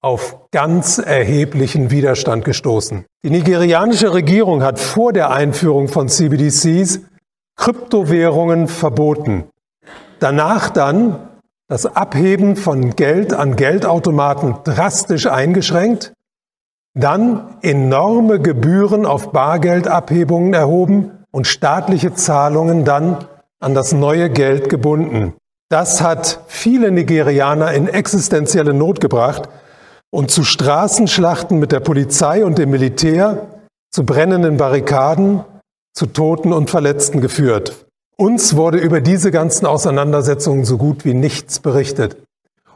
auf ganz erheblichen Widerstand gestoßen. Die nigerianische Regierung hat vor der Einführung von CBDCs Kryptowährungen verboten. Danach dann das Abheben von Geld an Geldautomaten drastisch eingeschränkt dann enorme Gebühren auf Bargeldabhebungen erhoben und staatliche Zahlungen dann an das neue Geld gebunden. Das hat viele Nigerianer in existenzielle Not gebracht und zu Straßenschlachten mit der Polizei und dem Militär, zu brennenden Barrikaden, zu Toten und Verletzten geführt. Uns wurde über diese ganzen Auseinandersetzungen so gut wie nichts berichtet.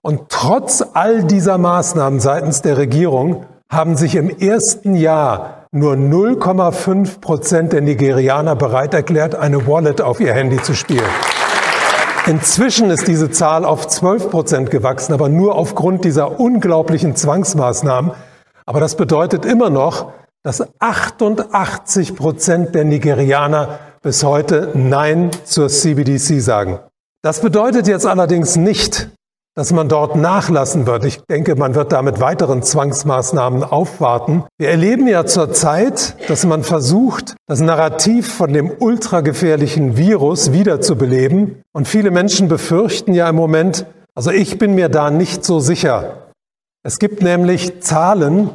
Und trotz all dieser Maßnahmen seitens der Regierung haben sich im ersten Jahr nur 0,5 Prozent der Nigerianer bereit erklärt, eine Wallet auf ihr Handy zu spielen. Inzwischen ist diese Zahl auf 12 Prozent gewachsen, aber nur aufgrund dieser unglaublichen Zwangsmaßnahmen. Aber das bedeutet immer noch, dass 88 Prozent der Nigerianer bis heute Nein zur CBDC sagen. Das bedeutet jetzt allerdings nicht, dass man dort nachlassen wird. Ich denke, man wird da mit weiteren Zwangsmaßnahmen aufwarten. Wir erleben ja zurzeit, dass man versucht, das Narrativ von dem ultragefährlichen Virus wiederzubeleben. Und viele Menschen befürchten ja im Moment, also ich bin mir da nicht so sicher. Es gibt nämlich Zahlen,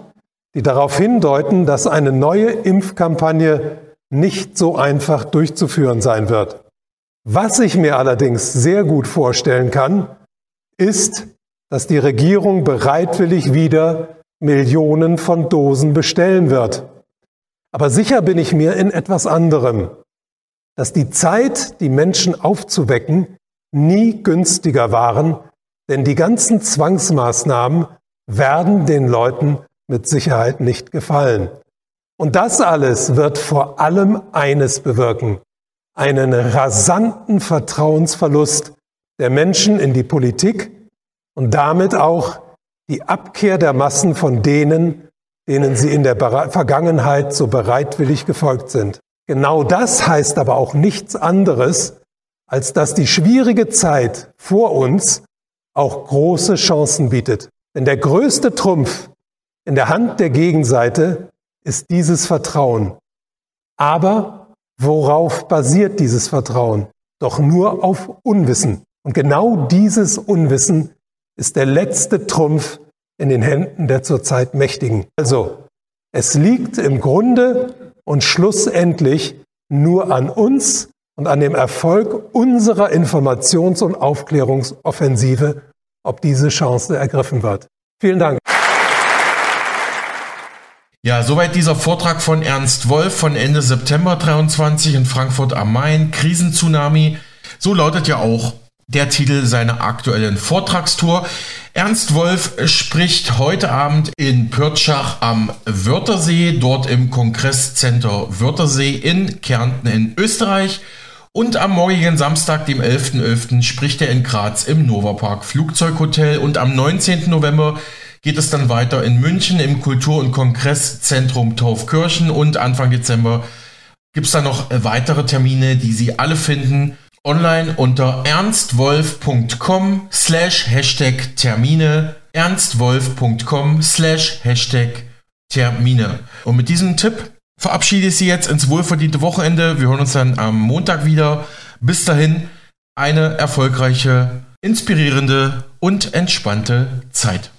die darauf hindeuten, dass eine neue Impfkampagne nicht so einfach durchzuführen sein wird. Was ich mir allerdings sehr gut vorstellen kann, ist, dass die Regierung bereitwillig wieder Millionen von Dosen bestellen wird. Aber sicher bin ich mir in etwas anderem, dass die Zeit, die Menschen aufzuwecken, nie günstiger waren, denn die ganzen Zwangsmaßnahmen werden den Leuten mit Sicherheit nicht gefallen. Und das alles wird vor allem eines bewirken, einen rasanten Vertrauensverlust der Menschen in die Politik und damit auch die Abkehr der Massen von denen, denen sie in der Vergangenheit so bereitwillig gefolgt sind. Genau das heißt aber auch nichts anderes, als dass die schwierige Zeit vor uns auch große Chancen bietet. Denn der größte Trumpf in der Hand der Gegenseite ist dieses Vertrauen. Aber worauf basiert dieses Vertrauen? Doch nur auf Unwissen. Und genau dieses Unwissen ist der letzte Trumpf in den Händen der zurzeit Mächtigen. Also, es liegt im Grunde und schlussendlich nur an uns und an dem Erfolg unserer Informations- und Aufklärungsoffensive, ob diese Chance ergriffen wird. Vielen Dank. Ja, soweit dieser Vortrag von Ernst Wolf von Ende September 23 in Frankfurt am Main, Krisenzunami. So lautet ja auch der Titel seiner aktuellen Vortragstour. Ernst Wolf spricht heute Abend in Pürtschach am Wörthersee, dort im Kongresscenter Wörthersee in Kärnten in Österreich. Und am morgigen Samstag, dem 11.11., .11., spricht er in Graz im Novapark Flugzeughotel. Und am 19. November geht es dann weiter in München im Kultur- und Kongresszentrum Taufkirchen. Und Anfang Dezember gibt es dann noch weitere Termine, die Sie alle finden online unter ernstwolf.com slash Hashtag Termine, ernstwolf.com slash Hashtag Termine. Und mit diesem Tipp verabschiede ich Sie jetzt ins wohlverdiente Wochenende. Wir hören uns dann am Montag wieder. Bis dahin eine erfolgreiche, inspirierende und entspannte Zeit.